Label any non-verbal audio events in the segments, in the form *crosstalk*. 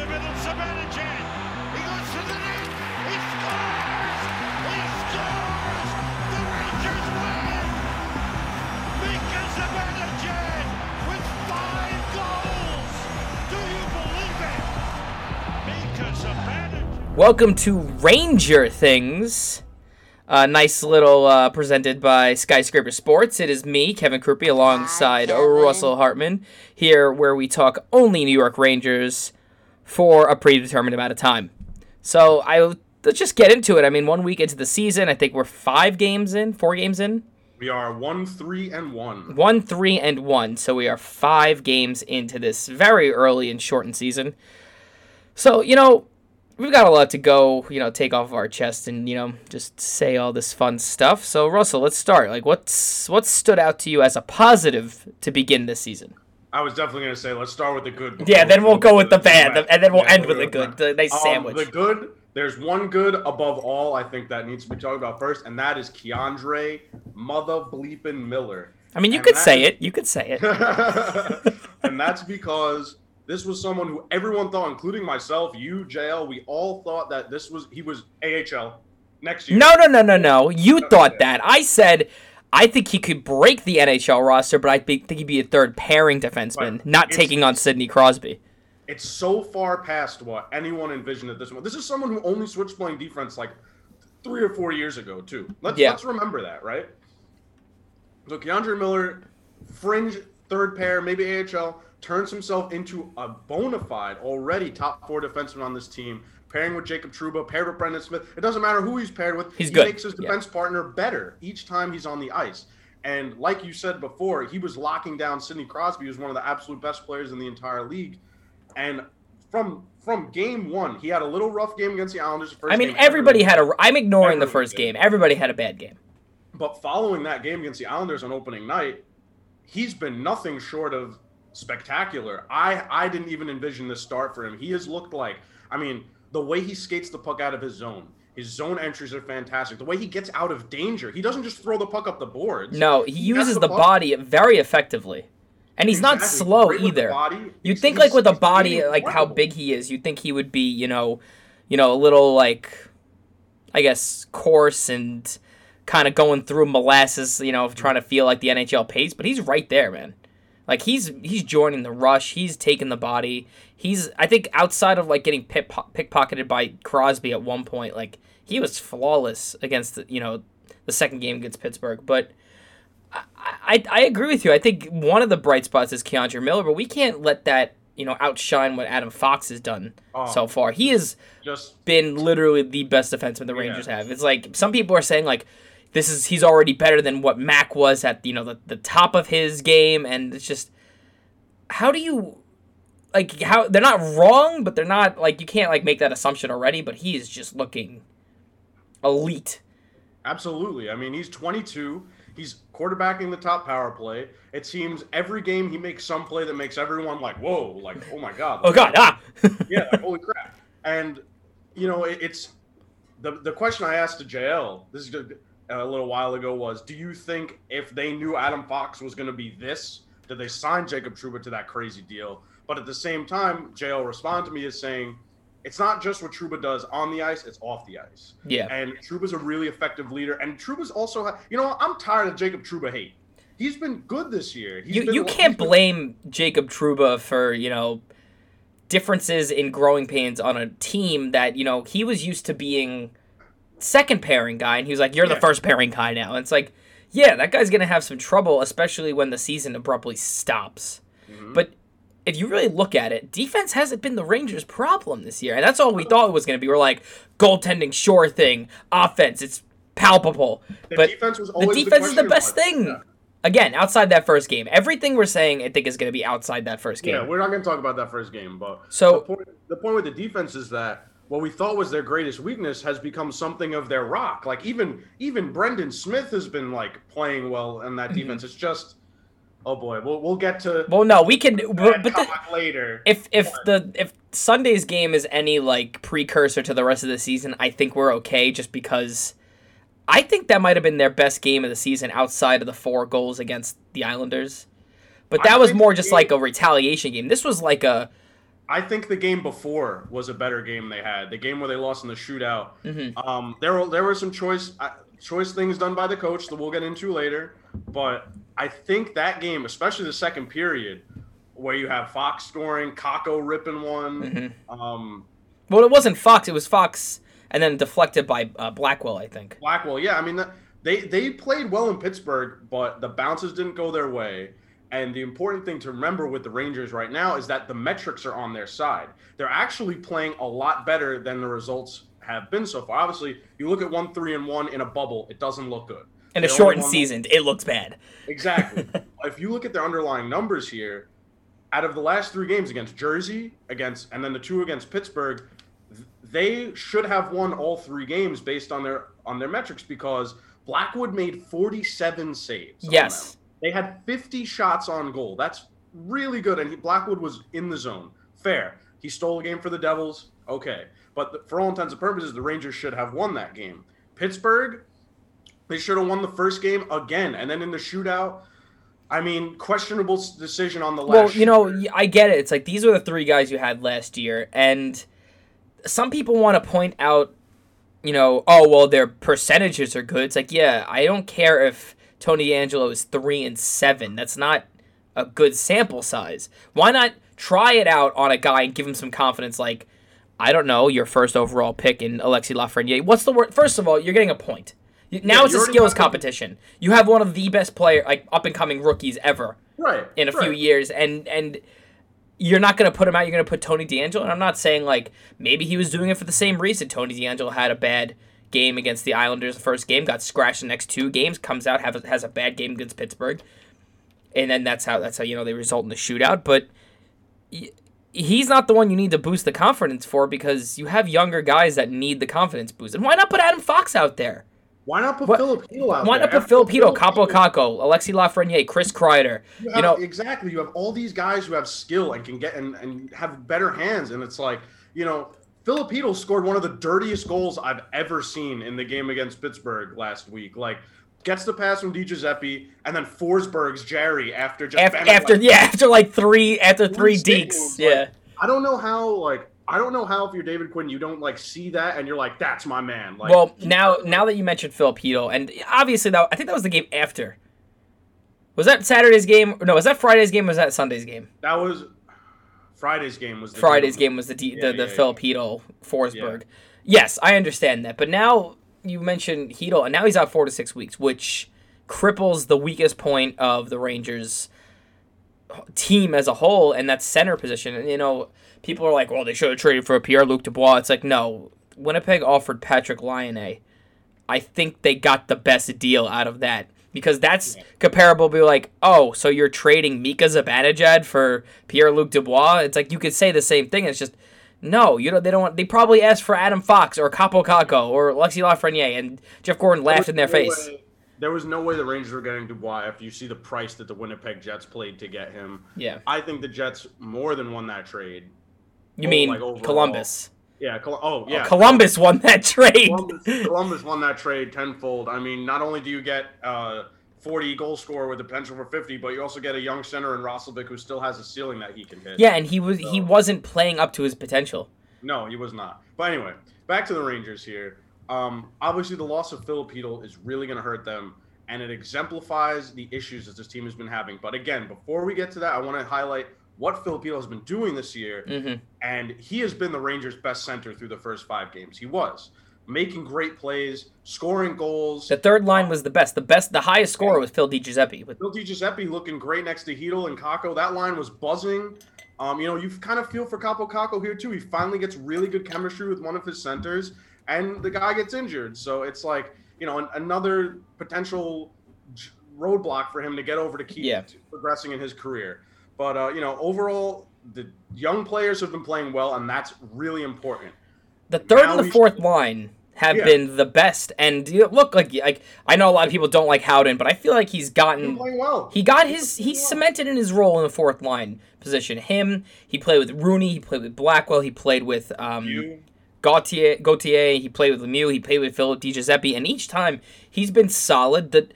the middle, Zibanejad. He goes to the net. He scores. He scores. The Rangers win. Mika Zibanejad with five goals. Do you believe it? Mika Zibanejad. Welcome to Ranger Things. A nice little uh, presented by Skyscraper Sports. It is me, Kevin Krupe, alongside Kevin. Russell Hartman, here where we talk only New York Rangers for a predetermined amount of time. So I let's just get into it. I mean, one week into the season, I think we're five games in, four games in, We are one, three, and one. one, three, and one. So we are five games into this very early and shortened season. So you know, we've got a lot to go. You know, take off of our chest and you know just say all this fun stuff. So Russell, let's start. Like, what's what stood out to you as a positive to begin this season? I was definitely gonna say let's start with the good. Yeah, then we'll go with the bad, and then we'll Yeah, end with the good. The nice Um, sandwich. The good. There's one good above all. I think that needs to be talked about first, and that is K'Andre Mother Bleepin Miller. I mean, you and could that say it. You could say it. *laughs* and that's *laughs* because this was someone who everyone thought, including myself, you, JL, we all thought that this was he was AHL next year. No, no, no, no, no. You *laughs* thought that. I said I think he could break the NHL roster, but I think he'd be a third pairing defenseman, Right. not It's- taking on Sidney Crosby. It's so far past what anyone envisioned at this point. This is someone who only switched playing defense like three or four years ago, too. Let's Yeah. let's remember that, right? So K'Andre Miller, fringe third pair, maybe AHL, turns himself into a bona fide, already top four defenseman on this team, pairing with Jacob Trouba, paired with Brendan Smith. It doesn't matter who he's paired with. He's he good. makes his Yeah. defense partner better each time he's on the ice. And like you said before, he was locking down Sidney Crosby, who's one of the absolute best players in the entire league. And from from game one, he had a little rough game against the Islanders. the First I mean, everybody had a. I'm ignoring the first did. game. Everybody had a bad game. But following that game against the Islanders on opening night, he's been nothing short of spectacular. I I didn't even envision this start for him. He has looked like, I mean, the way he skates the puck out of his zone. His zone entries are fantastic. The way he gets out of danger. He doesn't just throw the puck up the boards. No, he gets uses the puck- body very effectively, and he's not slow Great either. You'd think he's- like with a body like how big he is, you'd think he would be, you know, you know, a little like, I guess, coarse and kind of going through molasses, you know, trying to feel like the NHL pace. But he's right there, man. Like he's he's joining the rush. He's taking the body. He's I think outside of like getting pick pickpocketed by Crosby at one point, like he was flawless against the, you know the second game against Pittsburgh. But I, I I agree with you. I think one of the bright spots is K'Andre Miller, but we can't let that you know outshine what Adam Fox has done Oh. so far. He has Just been literally the best defenseman the Yeah. Rangers have. It's like some people are saying like this is he's already better than what Mac was at you know the, the top of his game, and it's just how do you like how they're not wrong, but they're not like you can't like make that assumption already. But he is just looking elite. Absolutely. I mean, he's 22. He's quarterbacking the top power play. It seems every game he makes some play that makes everyone like, whoa, like, oh my God. Oh God, ah. *laughs* yeah, like, holy crap. And, you know, it, it's the, the question I asked to JL this is good- Uh, a little while ago was do you think if they knew Adam Fox was going to be this, did they sign Jacob Trouba to that crazy deal? But at the same time, JL responded to me as saying, it's not just what Trouba does on the ice, it's off the ice. yeah. And Trouba's a really effective leader. And Trouba's also, you know, I'm tired of Jacob Trouba hate. He's been good this year. He's you been- you can't been- blame Jacob Trouba for you know differences in growing pains on a team that you know he was used to being second pairing guy, and he was like, "You're the first pairing guy now." And it's like, yeah, that guy's gonna have some trouble, especially when the season abruptly stops. Mhm. But if you really look at it, defense hasn't been the Rangers' problem this year, and that's all we thought it was gonna be. We're like goaltending, sure thing, offense, it's palpable, The but defense was the always defense is the best mark. thing. Yeah. Again, outside that first game, everything we're saying, I think, is going to be outside that first game. Yeah, we're not going to talk about that first game, but So- the point, the point with the defense is that what we thought was their greatest weakness has become something of their rock. Like even even Brendan Smith has been like playing well in that defense. It's just oh boy, we'll we'll get to Mm-hmm. well, no, we can, but the, later. if if the if Sunday's game is any like precursor to the rest of the season, I think we're okay. Just because I think that might have been their best game of the season outside of the four goals against the Islanders. But I that was more just game- like a retaliation game. This was like a I think the game before was a better game they had. The game where they lost in the shootout. Mhm. Um, there were there were some choice uh, choice things done by the coach that we'll get into later, but I think that game, especially the second period, where you have Fox scoring, Kakko ripping one. Mhm. Um, Well, it wasn't Fox. It was Fox, and then deflected by uh, Blackwell, I think. Blackwell, yeah, I mean they they played well in Pittsburgh, but the bounces didn't go their way. And the important thing to remember with the Rangers right now is that the metrics are on their side. They're actually playing a lot better than the results have been so far. Obviously, you look at one three and one in a bubble, it doesn't look good. In a They shortened season, it looks bad. Exactly. *laughs* if you look at their underlying numbers here, out of the last three games against Jersey, against and then the two against Pittsburgh, they should have won all three games based on their on their metrics because Blackwood made 47 saves. Yes. They had 50 shots on goal. That's really good. And he, Blackwood was in the zone. Fair. He stole a game for the Devils. Okay. But the, for all intents and purposes, the Rangers should have won that game. Pittsburgh, they should have won the first game again. And then in the shootout, I mean, questionable decision on the last. Well, you know, shooter. I get it. It's like these are the three guys you had last year, and some people want to point out, you know, oh well, their percentages are good. It's like, yeah, I don't care if Tony Angelo is three and seven. That's not a good sample size. Why not try it out on a guy and give him some confidence? Like, I don't know, your first overall pick in Alexis Lafreniere. What's the word? First of all, you're getting a point. You- Now Yeah, it's a skills competition. You have one of the best player, like up and coming rookies ever right in a few years and and you're not going to put him out you're going to put Tony DeAngelo and I'm not saying like maybe he was doing it for the same reason Tony DeAngelo had a bad game against the Islanders the first game got scratched the next two games comes out have a, has a bad game against Pittsburgh and then that's how that's how you know they result in the shootout but he's not the one you need to boost the confidence for because you have younger guys that need the confidence boost and why not put Adam Fox out there Why not put What- Filipino out why there? not put Filipino- Kaapo Kakko, Alexis Lafreniere, Chris Kreider? You, You know, exactly. You have all these guys who have skill and can get and, and have better hands, and it's like you know, Filipino scored one of the dirtiest goals I've ever seen in the game against Pittsburgh last week. Like gets the pass from Di Giuseppe, and then Forsberg's Jarry after just after, bending, after like, yeah after like three after three deeks yeah like, I don't know how like I don't know how if you're David Quinn you don't like see that and you're like that's my man. Like well now now that you mentioned Filipino and obviously that I think that was the game after was that Saturday's game no was that Friday's game or was that Sunday's game that was Friday's game was the Friday's game was the D, Yeah, the, the yeah, yeah. Filipino Forsberg. Yes I understand that but now you mentioned Chytil and now he's out four to six weeks which cripples the weakest point of the Rangers team as a whole and that's center position. And you know people are like well they should have traded for Pierre Luc Dubois. It's like no. Winnipeg offered Patrik Laine I think they got the best deal out of that because that's comparable to be like oh so you're trading Mika Zibanejad for Pierre Luc Dubois it's like you could say the same thing it's just no you know they don't want they probably asked for Adam Fox or Kaapo Kakko or Lexi Lafreniere and Jeff Gorton laughed in their no face way- there was no way the Rangers were getting Dubois after you see the price that the Winnipeg Jets played to get him. yeah I think the Jets more than won that trade. you Oh, mean like. Columbus Yeah. Col- oh, yeah. Columbus won that trade. Columbus, *laughs* Columbus won that trade tenfold. I mean, not only do you get uh, 40 goal scorer with the potential for 50, but you also get a young center in Roslovic who still has a ceiling that he can hit. Yeah, and he was he wasn't playing up to his potential. No, he was not. But anyway, back to the Rangers here. Um, obviously, the loss of Filip Chytil is really going to hurt them, and it exemplifies the issues that this team has been having. But again, before we get to that, I want to highlight what Chytil has been doing this year, hmm and he has been the Rangers' best center through the first five games. He was making great plays, scoring goals. The third line was the best. The best, the highest scorer was Phil DiGiuseppe. But Bill Giuseppe looking great next to Chytil and Kakko. That line was buzzing. Um, you know, you kind of feel for Kaapo Kakko here too. He finally gets really good chemistry with one of his centers, and the guy gets injured. So it's like you know an, another potential roadblock for him to get over to keep Yeah. progressing in his career. But uh, you know, overall, the young players have been playing well, and that's really important. the third Now and the fourth should- line have Yeah. been the best. And you look like like I know a lot of people don't like Howden, but I feel like he's He's gotten playing well. he got his he cemented in his role in the fourth line position. Him, he played with Rooney, he played with Blackwell, he played with um, you, Gauthier, Gauthier, he played with Lemieux, he played with Philip Di Giuseppe, and each time he's been solid. That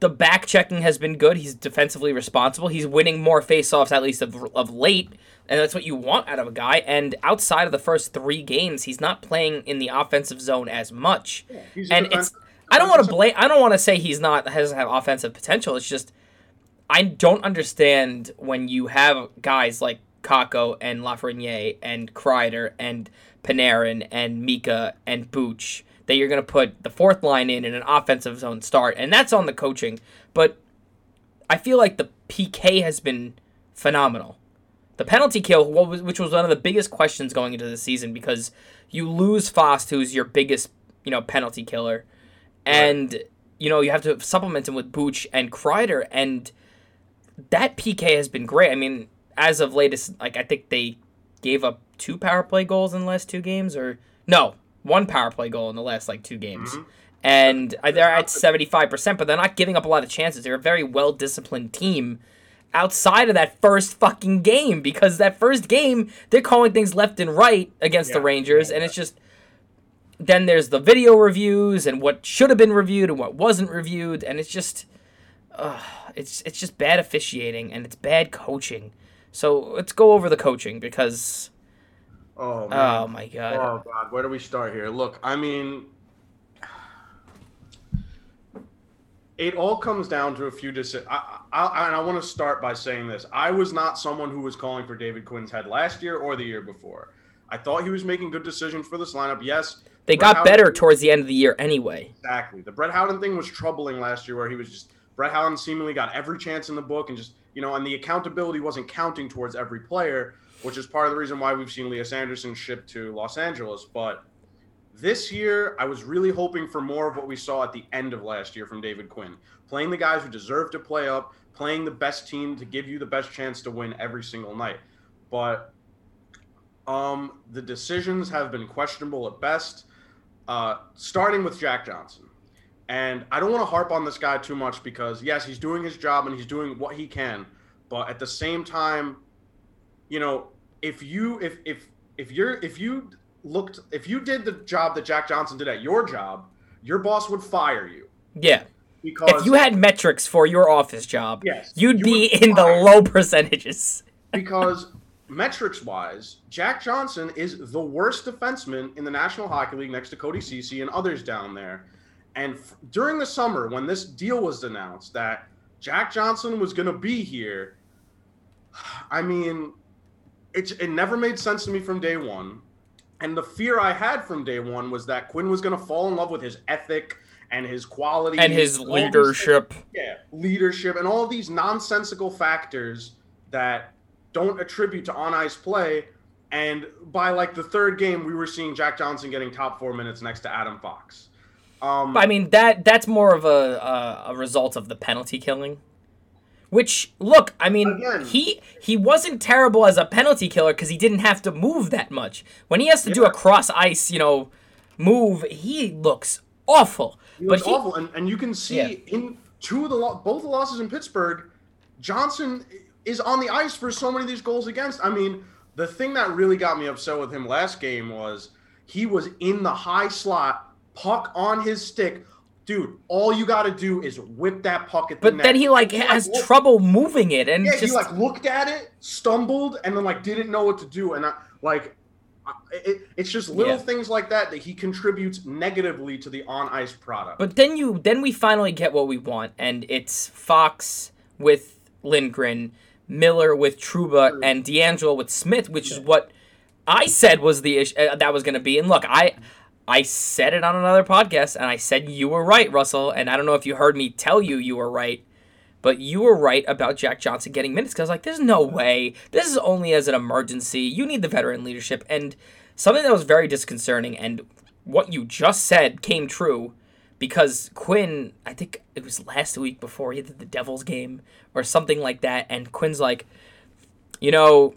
the back checking has been good. He's defensively responsible. He's winning more faceoffs at least of, of late, and that's what you want out of a guy. And outside of the first three games, he's not playing in the offensive zone as much. A and it's I don't want to blame. I don't want to say he's not has have offensive potential. It's just I don't understand when you have guys like Kakko and Lafreniere and Kreider and Panarin and Mika and Booch that you're going to put the fourth line in in an offensive zone start, and that's on the coaching. But I feel like the PK has been phenomenal. The penalty kill, which was one of the biggest questions going into the season, because you lose Fast, who's your biggest, you know, penalty killer, and you know you have to supplement him with Booch and Kreider, and that PK has been great. I mean, as of latest, like I think they gave up two power play goals in the last two games, or no, one power play goal in the last like two games. And uh, they're at seventy five percent, but they're not giving up a lot of chances. They're a very well disciplined team outside of that first fucking game because that first game they're calling things left and right against the Yeah. Rangers, and it's just then there's the video reviews and what should have been reviewed and what wasn't reviewed, and it's just uh, it's it's just bad officiating and it's bad coaching. So let's go over the coaching because Oh, oh man. oh my god, Oh God, where do we start here? Look, I mean, it all comes down to a few decisions. I, I, and I want to start by saying this: I was not someone who was calling for David Quinn's head last year or the year before. I thought he was making good decisions for this lineup. Yes, they Brett got Howden- better towards the end of the year anyway. Exactly. The Brett Howden thing was troubling last year, where he was just Brett Howden seemingly got every chance in the book, and just you know, and the accountability wasn't counting towards every player, which is part of the reason why we've seen Lias Andersson shipped to Los Angeles. But this year, I was really hoping for more of what we saw at the end of last year from David Quinn, playing the guys who deserve to play up, playing the best team to give you the best chance to win every single night. But um, the decisions have been questionable at best. Uh, starting with Jack Johnson. And I don't want to harp on this guy too much because yes, he's doing his job and he's doing what he can, but at the same time, you know, if you if if if you're if you looked if you did the job that Jack Johnson did at your job, your boss would fire you Yeah, because if you had metrics for your office job, Yes, you'd you be in the low percentages. *laughs* because metrics wise, Jack Johnson is the worst defenseman in the National Hockey League next to Cody Ceci and others down there. And f- during the summer, when this deal was announced that Jack Johnson was going to be here, I mean, it, it never made sense to me from day one. And the fear I had from day one was that Quinn was going to fall in love with his ethic and his quality And his these leadership. yeah, leadership and all these nonsensical factors that don't attribute to on ice play. And by like the third game, we were seeing Jack Johnson getting top four minutes next to Adam Fox. Um, I mean that that's more of a a, a result of the penalty killing. Which look, I mean, Again. he he wasn't terrible as a penalty killer because he didn't have to move that much. When he has to do a cross ice, you know, move, he looks awful. he but was he, awful, and, and you can see Yeah. in two of the lo- both the losses in Pittsburgh, Johnson is on the ice for so many of these goals against. I mean, the thing that really got me upset with him last game was he was in the high slot, puck on his stick. Dude, all you got to do is whip that puck at the but net. then he like has looked- trouble moving it and Yeah, just he like looked at it, stumbled, and then like didn't know what to do, and I, like, it, it's just little Yeah. things like that that he contributes negatively to the on ice product. But then you then we finally get what we want, and it's Fox with Lindgren, Miller with Trouba, and DeAngelo with Smith, which is what I said was the issue uh, that was going to be. And look, I I said it on another podcast, and I said you were right, Russell. And I don't know if you heard me tell you you were right, but you were right about Jack Johnson getting minutes because like, there's no way. This is only as an emergency. You need the veteran leadership, and something that was very disconcerting, and what you just said came true because Quinn, I think it was last week before he did the Devils game or something like that, and Quinn's like, you know,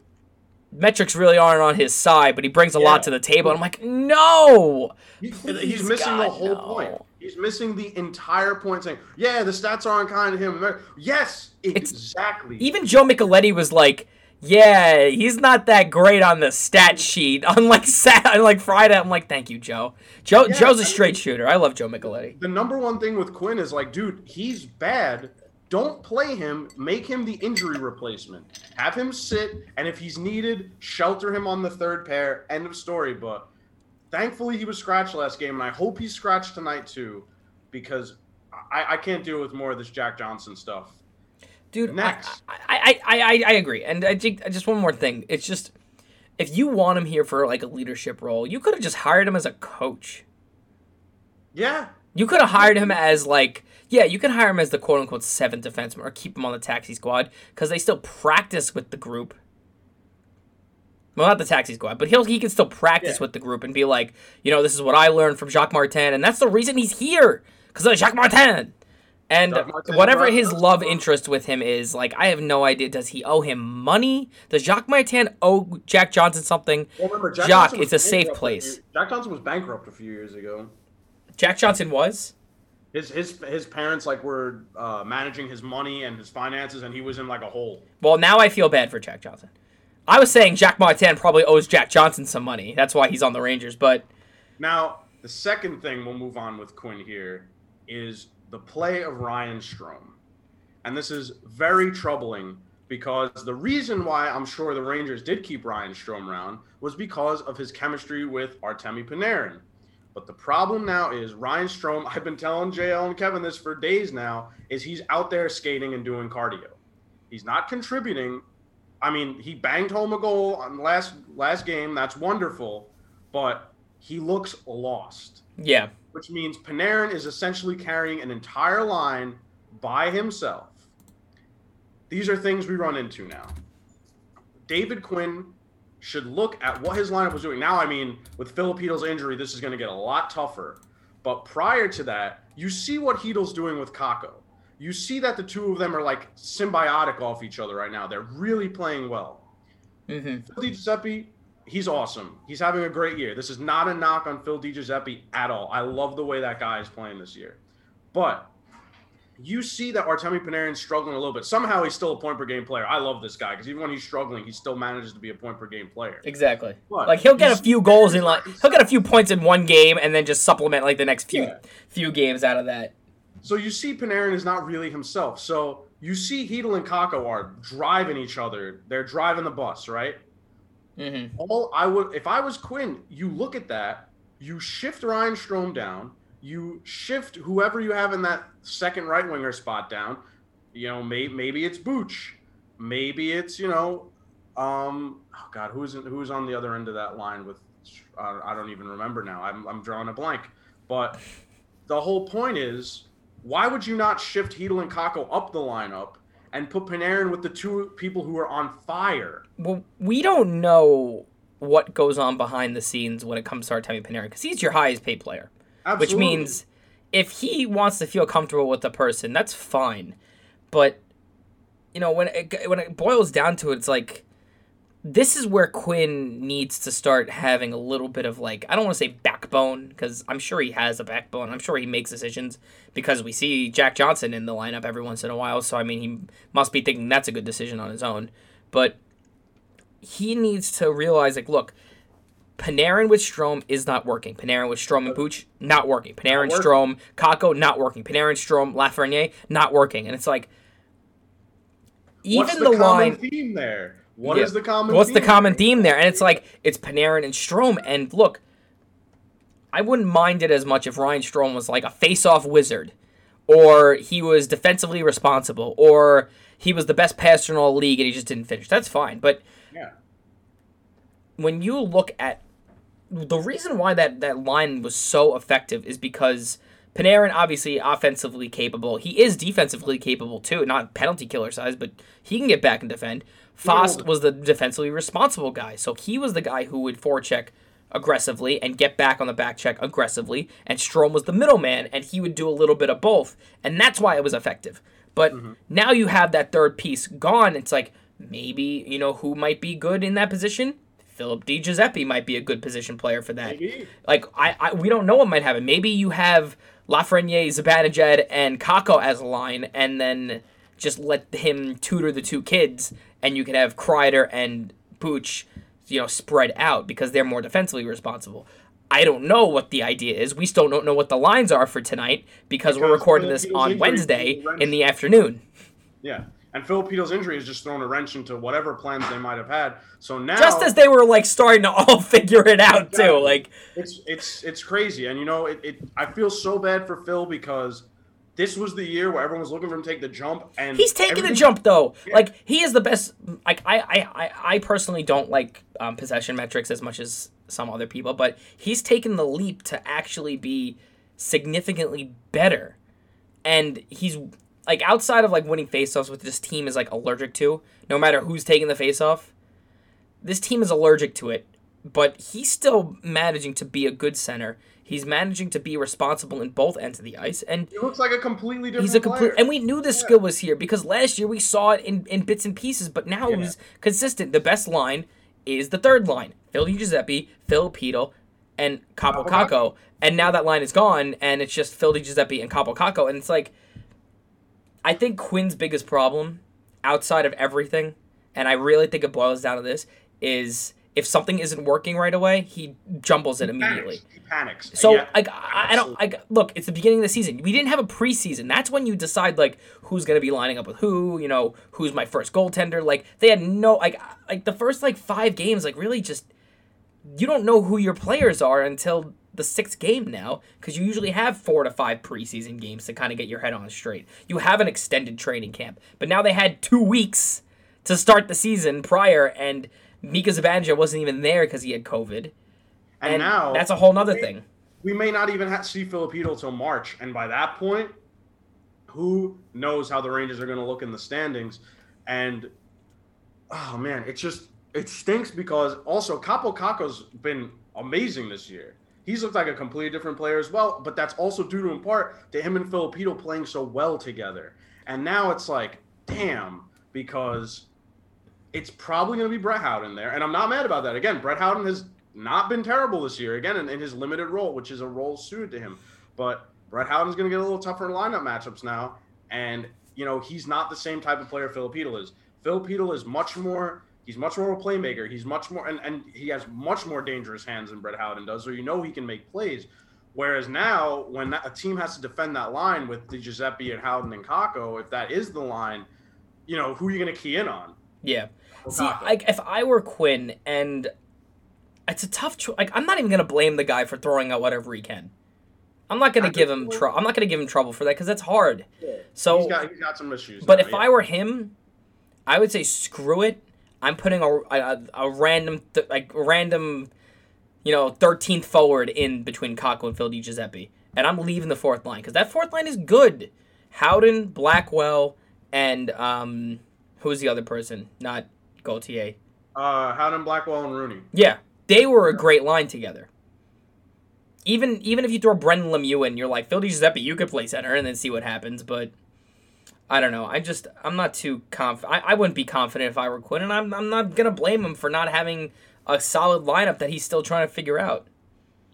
metrics really aren't on his side, but he brings a Yeah. lot to the table. And I'm like, no, He- Please, he's missing the whole no. point. He's missing the entire point. Saying, "Yeah, the stats aren't kind to him." Yes, It's- exactly. even Joe Micheletti was like, Yeah, he's not that great on the stat sheet. *laughs* Unlike Sat, unlike Friday, I'm like, thank you, Joe. Joe, Yeah, Joe's a straight shooter. I love Joe Micheletti. The number one thing with Quinn is like, dude, he's bad. Don't play him. Make him the injury replacement. Have him sit, and if he's needed, shelter him on the third pair. End of story. But thankfully, he was scratched last game, and I hope he's scratched tonight too, because I, I can't deal with more of this Jack Johnson stuff. Dude, Next. I, I, I, I, I agree. And I think just one more thing. It's just if you want him here for like a leadership role, you could have just hired him as a coach. Yeah, You could have hired him as like yeah, you can hire him as the quote unquote seventh defenseman or keep him on the taxi squad because they still practice with the group. Well, not the taxi squad, but he'll he can still practice Yeah. with the group and be like, you know, this is what I learned from Jacques Martin, and that's the reason he's here because of Jacques Martin. And Martin whatever his love interest with him is, like, I have no idea. Does he owe him money? Does Jacques Martin owe Jack Johnson something? well, remember Jack Jacques, Johnson it's a safe place. Jack Johnson was bankrupt a few years ago. Jack Johnson was. His his his parents like were uh, managing his money and his finances, and he was in like a hole. Well, now I feel bad for Jack Johnson. I was saying Jack Martin probably owes Jack Johnson some money. That's why he's on the Rangers. But Now, the second thing we'll move on with Quinn here is the play of Ryan Strome. And this is very troubling because the reason why I'm sure the Rangers did keep Ryan Strome around was because of his chemistry with Artemi Panarin. But the problem now is Ryan Strome, I've been telling JL and Kevin this for days now, is he's out there skating and doing cardio. He's not contributing. I mean, he banged home a goal on last last game. That's wonderful, but he looks lost, yeah, which means Panarin is essentially carrying an entire line by himself. These are things we run into now. David Quinn should look at what his lineup was doing. Now, I mean, with Filipino's injury, this is going to get a lot tougher. But prior to that, you see what Chytil's doing with Kakko. You see that the two of them are like symbiotic off each other right now. They're really playing well. hmm Phil DiGiuseppe, he's awesome. He's having a great year. This is not a knock on Phil DiGiuseppe at all. I love the way that guy is playing this year. But you see that Artemi Panarin's struggling a little bit. Somehow he's still a point per game player. I love this guy because even when he's struggling, he still manages to be a point per game player. exactly. But Like he'll get a few goals in like he'll get a few points in one game and then just supplement like the next few Yeah. few games out of that. So you see Panarin is not really himself. So you see Chytil and Kakko are driving each other. They're driving the bus, right? hmm all I would if I was Quinn, you look at that, you shift Ryan Strome down, you shift whoever you have in that second right winger spot down. You know, may, maybe it's Booch, maybe it's you know, um, oh God, who's who's on the other end of that line with? Uh, I don't even remember now. I'm I'm drawing a blank. But the whole point is, why would you not shift Chytil and Kakko up the lineup and put Panarin with the two people who are on fire? Well, we don't know what goes on behind the scenes when it comes to Artemi Panarin because he's your highest paid player. Which means if he wants to feel comfortable with the person, that's fine. But you know, when it, when it boils down to it, it's like this is where Quinn needs to start having a little bit of like I don't want to say backbone because I'm sure he has a backbone. I'm sure he makes decisions because we see Jack Johnson in the lineup every once in a while. So I mean, he must be thinking that's a good decision on his own. But he needs to realize like, look, Panarin with Strome is not working. Panarin with Strome and Booch not working. Panarin working. Strome, Kakko not working. Panarin Strome, Lafreniere not working. And it's like even What's the, the, common line theme there? What is Yeah. the common? What's the common theme there? And it's like it's Panarin and Strome. And look, I wouldn't mind it as much if Ryan Strome was like a face-off wizard, or he was defensively responsible, or he was the best passer in all the league and he just didn't finish. That's fine. But Yeah. When you look at the reason why that that line was so effective is because Panarin obviously offensively capable. He is defensively capable too, not penalty killer size, but he can get back and defend. Fast was the defensively responsible guy, so he was the guy who would forecheck aggressively and get back on the back check aggressively, and Strome was the middleman, and he would do a little bit of both, and that's why it was effective. But mm-hmm. now you have that third piece gone. It's like maybe you know who might be good in that position. Philip Di Giuseppe might be a good position player for that. Maybe. Like I, I we don't know what might happen. Maybe you have Lafreniere, Zibanejad, and Kakko as a line, and then just let him tutor the two kids and you could have Kreider and Booch, you know, spread out because they're more defensively responsible. I don't know what the idea is. We still don't know what the lines are for tonight because, we're recording this on Wednesday in the afternoon. Yeah. And Filipino's injury has just thrown a wrench into whatever plans they might have had. So now Just as they were like starting to *laughs* all figure it out too. Like it's it's it's crazy. And you know, it, it I feel so bad for Phil because this was the year where everyone was looking for him to take the jump and He's taking the jump though. Yeah. Like he is the best. Like I, I, I, I personally don't like um, possession metrics as much as some other people, but he's taken the leap to actually be significantly better, and he's like outside of like winning faceoffs, which this team is like allergic to. No matter who's taking the faceoff, this team is allergic to it. But he's still managing to be a good center. He's managing to be responsible in both ends of the ice, and He looks like a completely different He's a complete, player. and we knew this skill was here because last year we saw it in, in bits and pieces, but now it Yeah. was consistent. The best line is the third line: Phil Giuseppe, Phil Pito, and Kaapo Kaapo Kakko. And now that line is gone, and it's just Phil Giuseppe and Kaapo Kakko. And it's like, I think Quinn's biggest problem, outside of everything, and I really think it boils down to this, is if something isn't working right away, he jumbles it immediately. Panics. He panics. So Yeah, like I, I don't like look, it's the beginning of the season. We didn't have a preseason. That's when you decide like who's gonna be lining up with who, you know, who's my first goaltender. Like they had no like like the first like five games, like really just you don't know who your players are until the sixth game now, because you usually have four to five preseason games to kind of get your head on straight. You have an extended training camp, but now they had two weeks to start the season prior, and Mika Zibanejad wasn't even there because he had COVID, and, and now that's a whole nother thing. we may not even have see Filipino till March, and by that point, who knows how the Rangers are going to look in the standings? And oh man, it just it stinks because also Kaapo Kakko's been amazing this year. He's looked like a completely different player as well, but that's also due to in part to him and Filipino playing so well together. And now it's like, damn, because it's probably going to be Brett Howden there, and I'm not mad about that. Again, Brett Howden has not been terrible this year. Again, in, in his limited role, which is a role suited to him. But Brett Howden's going to get a little tougher lineup matchups now, and you know he's not the same type of player Petal is. Petal is much more. He's much more of a playmaker. He's much more, and, and he has much more dangerous hands than Brett Howden does. So you know he can make plays. Whereas now, when that, a team has to defend that line with the Giuseppe and Howden and Kakko, if that is the line, you know who are you going to key in on? Yeah. See, Kakko. like if I were Quinn, and it's a tough choice. Like I'm not even gonna blame the guy for throwing out whatever he can. I'm not gonna I give him trouble. I'm not gonna give him trouble for that because that's hard. Yeah. So, he's got he's got some issues. but now, if yeah. I were him, I would say screw it. I'm putting a a, a random th- like random, you know, 13th forward in between Kakko and Phil Di Giuseppe, and I'm leaving the fourth line because that fourth line is good. Howden, Blackwell, and um, who's the other person? Not Gauthier. uh, Howden, Blackwell, and Rooney. Yeah, they were a great line together. Even even if you throw Brendan Lemieux in, you're like Phil Di Giuseppe, you could play center and then see what happens. But I don't know. I just I'm not too confident. I, I wouldn't be confident if I were Quinn, and I'm I'm not gonna blame him for not having a solid lineup that he's still trying to figure out.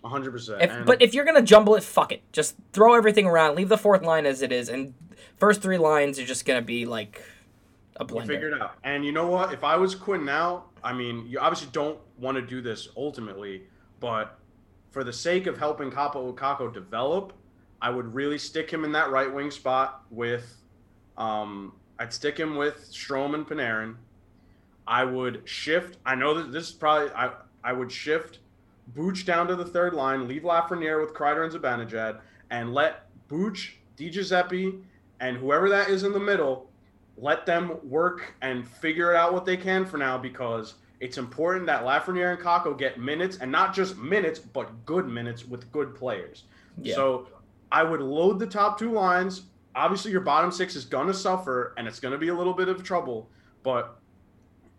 100. percent but if you're gonna jumble it, fuck it. Just throw everything around. Leave the fourth line as it is, and first three lines are just gonna be like a blender. figure it out. And you know what? If I was Quinn now, I mean, you obviously don't want to do this ultimately, but for the sake of helping Kaapo Kakko develop, I would really stick him in that right wing spot with, um, I'd stick him with Strome and Panarin. I would shift. I know that this is probably I. I would shift Booch down to the third line, leave Lafreniere with Kreider and Zibanejad, and let Booch, Di Giuseppe, and whoever that is in the middle let them work and figure it out what they can for now because it's important that Lafreniere and Kakko get minutes and not just minutes, but good minutes with good players. Yeah. So I would load the top two lines. Obviously, your bottom six is going to suffer and it's going to be a little bit of trouble, but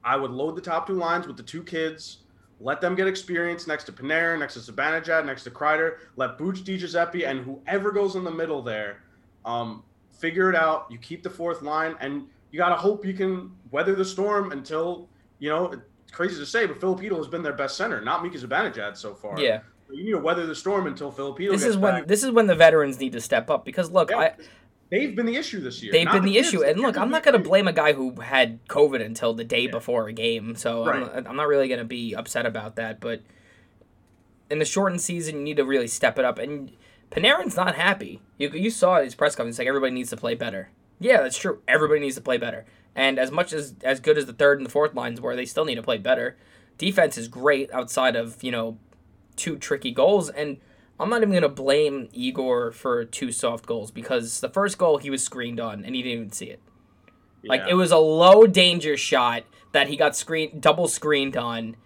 I would load the top two lines with the two kids. Let them get experience next to Panarin, next to Zibanejad, next to Kreider. Let Booch, Di Giuseppe, and whoever goes in the middle there um, figure it out. You keep the fourth line, and you got to hope you can weather the storm until, you know, it's crazy to say, but Filipino has been their best center, not Mika Zibanejad so far. yeah. You need to weather the storm until Filipino This gets is when back. this is when the veterans need to step up because look, Yeah. I they've been the issue this year. They've been the kids. issue, and look, I'm not gonna blame a guy who had COVID until the day Yeah. before a game, so I'm, not, I'm not really gonna be upset about that. But in the shortened season, you need to really step it up. And Panarin's not happy. You you saw at his press conference, like everybody needs to play better. Yeah, that's true. Everybody needs to play better. And as much as as good as the third and the fourth lines were, they still need to play better. Defense is great outside of you know two tricky goals and. I'm not even gonna blame Igor for two soft goals because the first goal he was screened on and he didn't even see it. Like it was a low danger shot that he got screen double screened on,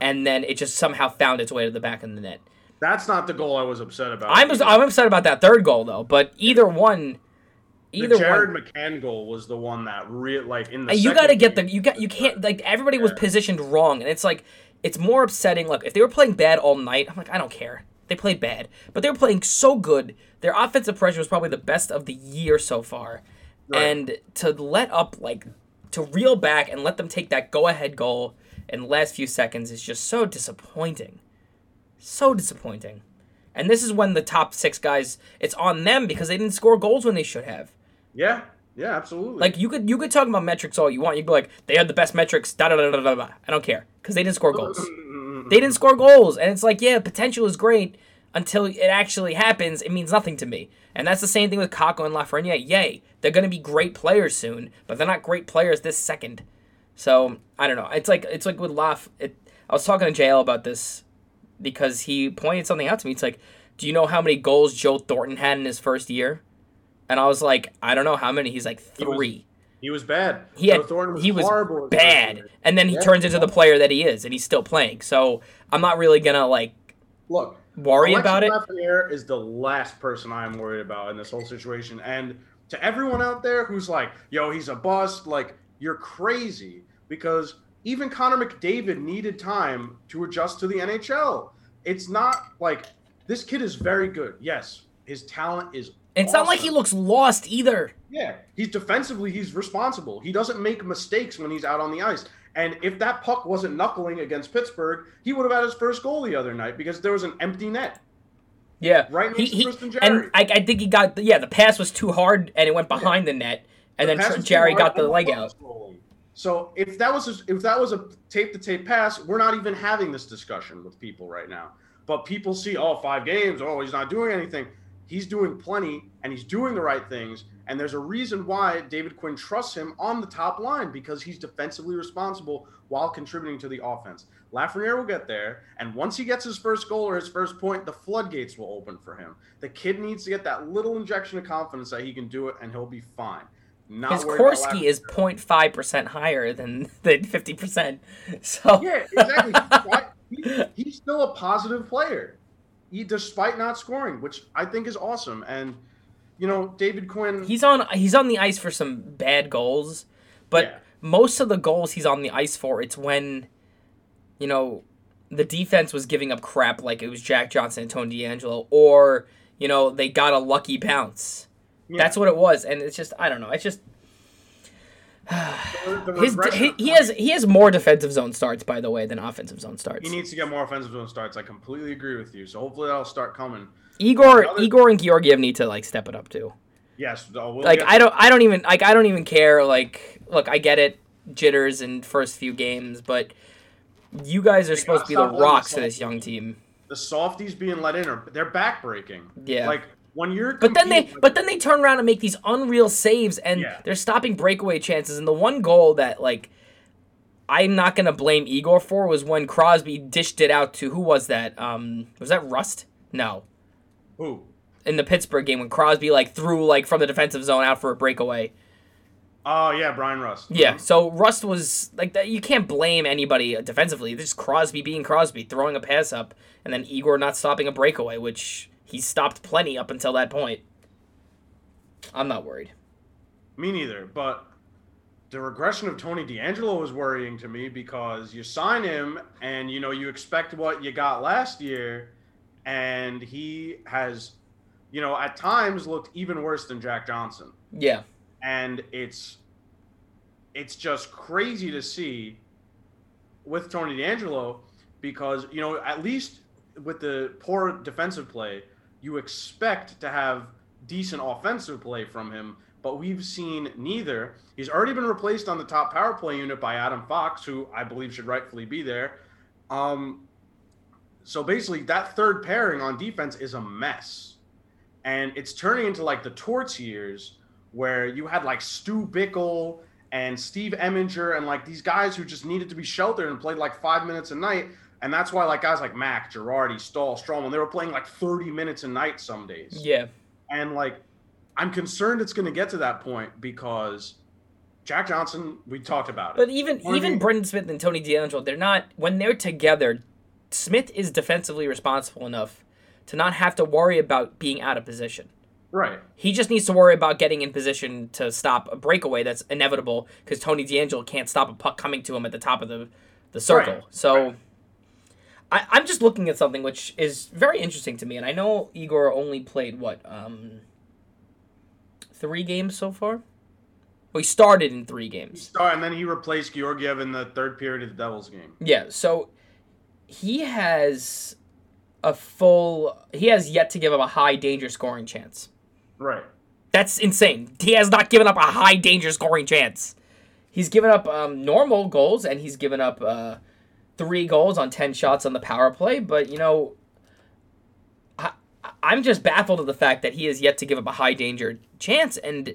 and then it just somehow found its way to the back of the net. That's not the goal I was upset about. I'm I'm upset about that third goal though. But either one, the either Jared one, McCann goal was the one that real like in the. and you got to get the you got you can't like everybody was Yeah. positioned wrong, and it's like it's more upsetting. Look, if they were playing bad all night, I'm like I don't care. They played bad, but they were playing so good. Their offensive pressure was probably the best of the year so far. Right. And to let up like to reel back and let them take that go ahead goal in the last few seconds is just so disappointing. So disappointing. And this is when the top six guys it's on them because they didn't score goals when they should have. Yeah, yeah, absolutely. Like you could you could talk about metrics all you want. You could be like they had the best metrics. Da da da da. da. I don't care because they didn't score goals. *laughs* They didn't score goals, and it's like yeah, potential is great until it actually happens. It means nothing to me. And that's the same thing with Kakko and Lafreniere. Yay, they're gonna be great players soon, but they're not great players this second. So I don't know. It's like it's like with Laf. It, I was talking to JL about this because he pointed something out to me. It's like, do you know how many goals Joe Thornton had in his first year? And I was like, I don't know how many. He's like He was three. he was bad. He had Joe Thornton was he was bad, and then he Yeah. turns into the player that he is, and he's still playing. So I'm not really gonna like Look, worry Alexis about it. Lafreniere is the last person I'm worried about in this whole situation. And to everyone out there who's like, "Yo, he's a bust," like you're crazy because even Connor McDavid needed time to adjust to the NHL. It's not like this kid is very good. Yes, his talent is. It's not like he looks lost either. Yeah, he's defensively, he's responsible. He doesn't make mistakes when he's out on the ice. And if that puck wasn't knuckling against Pittsburgh, he would have had his first goal the other night because there was an empty net. Yeah, Right He, he, and I, I think he got yeah the pass was too hard and it went behind the net, and The then pass Tr- was too Jarry got the leg out. rolling. So if that was a, if that was a tape to tape pass, we're not even having this discussion with people right now. But people see, oh, five games, oh, he's not doing anything. He's doing plenty, and he's doing the right things. And there's a reason why David Quinn trusts him on the top line because he's defensively responsible while contributing to the offense. Lafreniere will get there, and once he gets his first goal or his first point, the floodgates will open for him. The kid needs to get that little injection of confidence that he can do it, and he'll be fine. Not His Corsi is 0.5 percent higher than than 50 percent. So Yeah, exactly. *laughs* He- he's still a positive player, he, despite not scoring, which I think is awesome. And you know, David Quinn. he's on he's on the ice for some bad goals, but Yeah. most of the goals he's on the ice for it's when, you know, the defense was giving up crap like it was Jack Johnson and Tony DeAngelo, or you know they got a lucky bounce. yeah, That's what it was, and it's just I don't know. It's just his he, he has he has more defensive zone starts by the way than offensive zone starts. He needs to get more offensive zone starts. I completely agree with you. So hopefully that'll start coming. Igor Another- Igor and Georgiev need to like step it up too. Yes, we'll like get- I don't I don't even like I don't even care like look I get it jitters in first few games but you guys are supposed to be the rocks to this young team the softies being let in are they're backbreaking. Yeah. like when you're. but then they but then they turn around and make these unreal saves and Yeah. they're stopping breakaway chances and the one goal that like I'm not gonna blame Igor for was when Crosby dished it out to who was that um was that Rust no who? in the Pittsburgh game when Crosby like threw like from the defensive zone out for a breakaway Oh yeah, Bryan Rust. Yeah, so Rust was like that. You can't blame anybody defensively. Just Crosby being Crosby, throwing a pass up, and then Igor not stopping a breakaway, which he stopped plenty up until that point. I'm not worried. Me neither. But the regression of Tony DeAngelo is worrying to me because you sign him and you know you expect what you got last year, and he has, you know, at times looked even worse than Jack Johnson. Yeah, And it's it's just crazy to see with Tony DeAngelo because, you know, at least with the poor defensive play, you expect to have decent offensive play from him, but we've seen neither. He's already been replaced on the top power play unit by Adam Fox, who I believe should rightfully be there. Um, so basically, that third pairing on defense is a mess, and it's turning into like the Torts years where you had like Stu Bickel and Steve Eminger and like these guys who just needed to be sheltered and played like five minutes a night. And that's why like guys like Mac, Girardi, Staal, Stralman, they were playing like 30 minutes a night some days. Yeah. And like I'm concerned it's gonna get to that point because Jack Johnson, we talked about it. But even even Brendan Smith and Tony DeAngelo, they're not when they're together. Smith is defensively responsible enough to not have to worry about being out of position. right. He just needs to worry about getting in position to stop a breakaway that's inevitable because Tony DeAngelo can't stop a puck coming to him at the top of the, the circle. Right, So right. I, I'm just looking at something which is very interesting to me, and I know Igor only played what um three games so far. Well, he started in three He games. started, and then he replaced Georgiev in the third period of the Devils game. Yeah, so he has a full. He has yet to give up a high danger scoring chance. Right. That's insane. He has not given up a high danger scoring chance. He's given up um, normal goals and he's given up uh, three goals on 10 shots on the power play. But, you know, I, I'm just baffled at the fact that he has yet to give up a high danger chance. And,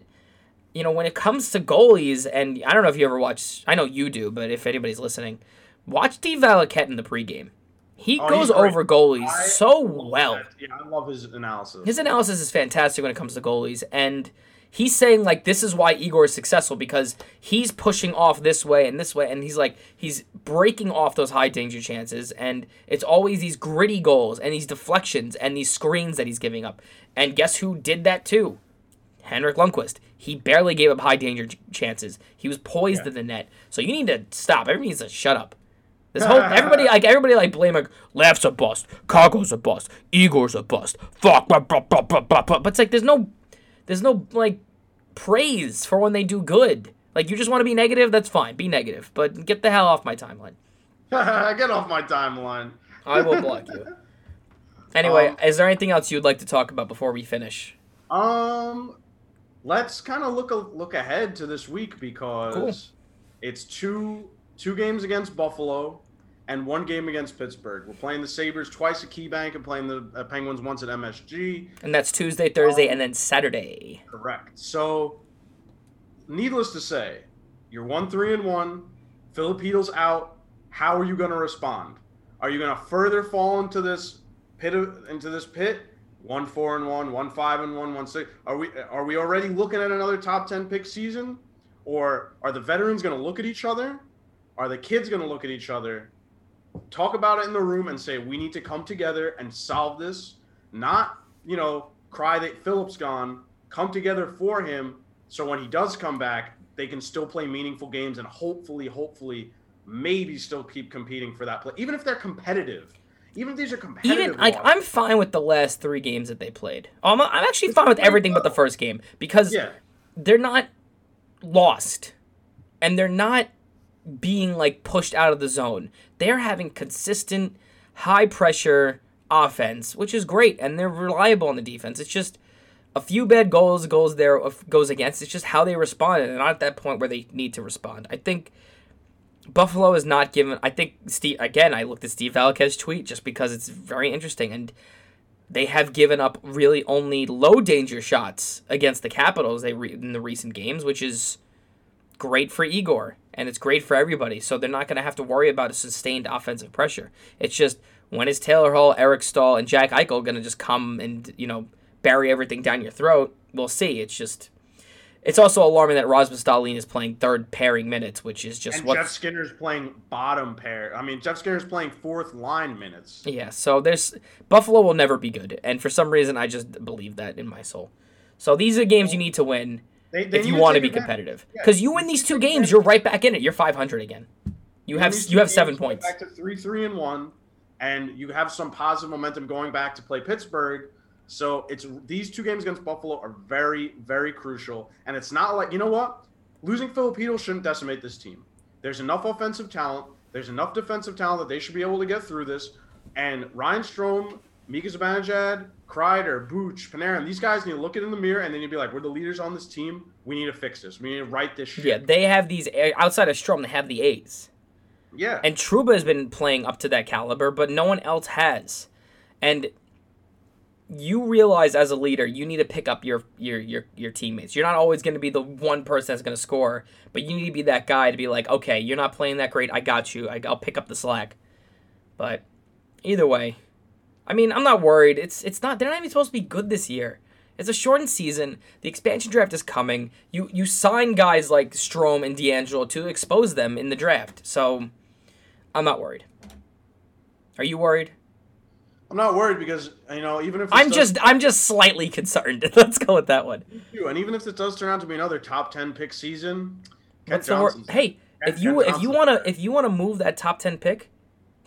you know, when it comes to goalies, and I don't know if you ever watch, I know you do, but if anybody's listening, watch Steve Valiquette in the pregame. He Oh, goes over goalies I so well. Yeah, I love his analysis. His analysis is fantastic when it comes to goalies, and he's saying like this is why Igor is successful because he's pushing off this way and this way, and he's like he's breaking off those high danger chances, and it's always these gritty goals and these deflections and these screens that he's giving up. And guess who did that too? Henrik Lundqvist. He barely gave up high danger ch- chances. He was poised Yeah. in the net. So you need to stop. Everybody needs to shut up. This *laughs* whole everybody like everybody like blame like laughs a bust, Kakko's a bust, Igor's a bust, fuck, blah, blah, blah, blah, blah, blah. but it's like there's no, there's no like praise for when they do good. Like you just want to be negative, that's fine, be negative, but get the hell off my timeline. *laughs* Get off my timeline. I will block you. *laughs* Anyway, Um, is there anything else you'd like to talk about before we finish? Um, let's kind of look a, look ahead to this week because Cool. it's two two games against Buffalo and one game against Pittsburgh. We're playing the Sabres twice at KeyBank and playing the uh, Penguins once at MSG. And that's Tuesday, Thursday, Um, and then Saturday. Correct. So, needless to say, you're one three and one. Filipinos out. How are you going to respond? Are you going to further fall into this pit of, into this pit? One four and one, one five and one, one six. Are we are we already looking at another top ten pick season, or are the veterans going to look at each other? Are the kids going to look at each other? Talk about it in the room and say we need to come together and solve this. Not you know cry that Filip's gone. Come together for him so when he does come back, they can still play meaningful games and hopefully, hopefully, maybe still keep competing for that play. Even if they're competitive, even if these are competitive, Even like. I'm fine with the last three games that they played. Um, I'm actually fine with everything but the first game because yeah, they're not lost and they're not being like pushed out of the zone. They're having consistent high pressure offense, which is great and they're reliable on the defense. It's just a few bad goals goes there goes against. It's just how they respond and not at that point where they need to respond. I think Buffalo is not given I think Steve again I looked at Steve Valiquette's tweet just because it's very interesting and they have given up really only low danger shots against the Capitals they re- in the recent games, which is great for Igor and it's great for everybody. So they're not going to have to worry about a sustained offensive pressure. It's just when is Taylor Hall, Eric Staal, and Jack Eichel going to just come and you know bury everything down your throat? We'll see. It's just. It's also alarming that Rasmus Dahlin is playing third pairing minutes, which is just what Jeff Skinner's playing bottom pair. I mean, Jeff Skinner's playing fourth line minutes. Yeah, so there's Buffalo will never be good, and for some reason I just believe that in my soul. So these are games you need to win They, they if you want to be competitive. Yeah, Because you win these two games, you're right back in it. You're 500 again. You have you have seven points. Back to three, three, and one, and you have some positive momentum going back to play Pittsburgh. So it's these two games against Buffalo are very, very crucial. And it's not like you know what, losing Filipino shouldn't decimate this team. There's enough offensive talent. There's enough defensive talent that they should be able to get through this. And Ryan Strome Mika Zibanejad, Kreider, Booch, Panarin, these guys need to look it in the mirror and then you'd be like, we're the leaders on this team. We need to fix this. We need to right this shit. Yeah, they have these outside of Strome. They have the A's. Yeah. And Trouba has been playing up to that caliber, but no one else has. And you realize as a leader, you need to pick up your your your, your teammates. You're not always going to be the one person that's going to score, but you need to be that guy to be like, okay, you're not playing that great. I got you. I, I'll pick up the slack. But either way, I mean, I'm not worried. It's it's not. They're not even supposed to be good this year. It's a shortened season. The expansion draft is coming. You you sign guys like Strome and DeAngelo to expose them in the draft. So I'm not worried. Are you worried? I'm not worried because you know even if I'm just I'm just slightly concerned. *laughs* Let's go with that one. and even if this does turn out to be another top ten pick season, Kent What's the wor- Johnson's- Hey, Kent- if you Kent if you wanna there. if you wanna move that top ten pick,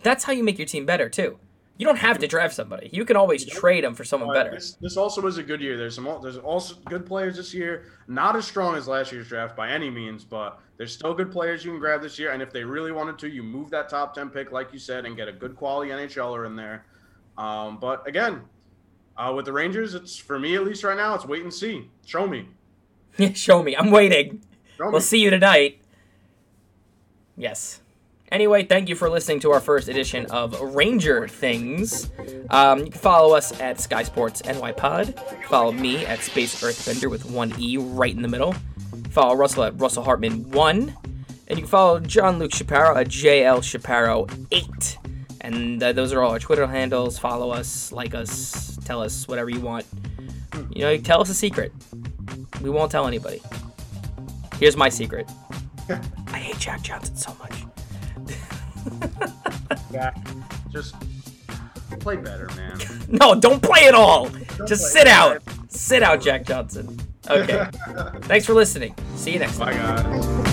that's how you make your team better too. You don't have to draft somebody. You can always trade them for someone better. This, this also was a good year. There's some there's also good players this year. Not as strong as last year's draft by any means, but there's still good players you can grab this year. And if they really wanted to, you move that top ten pick, like you said, and get a good quality NHLer in there. Um, but again, uh, with the Rangers, it's for me at least right now. It's wait and see. Show me. Yeah, *laughs* Show me. I'm waiting. Show me. We'll see you tonight. Yes. Anyway, thank you for listening to our first edition of Ranger Things. Um, you can follow us at Sky Sports NY Pod. Follow me at Space Earthbender with one E right in the middle. Follow Russell at Russell Hartman one, and you can follow John Luke Shapiro at JL Shapiro eight. And uh, those are all our Twitter handles. Follow us, like us, tell us whatever you want. You know, tell us a secret. We won't tell anybody. Here's my secret. *laughs* I hate Jack Johnson so much. *laughs* Yeah. Just play better, man. *laughs* No, don't play at all. Just sit it. out. Sit out, Jack Johnson. Okay. *laughs* Thanks for listening. See you next time. Bye, guys.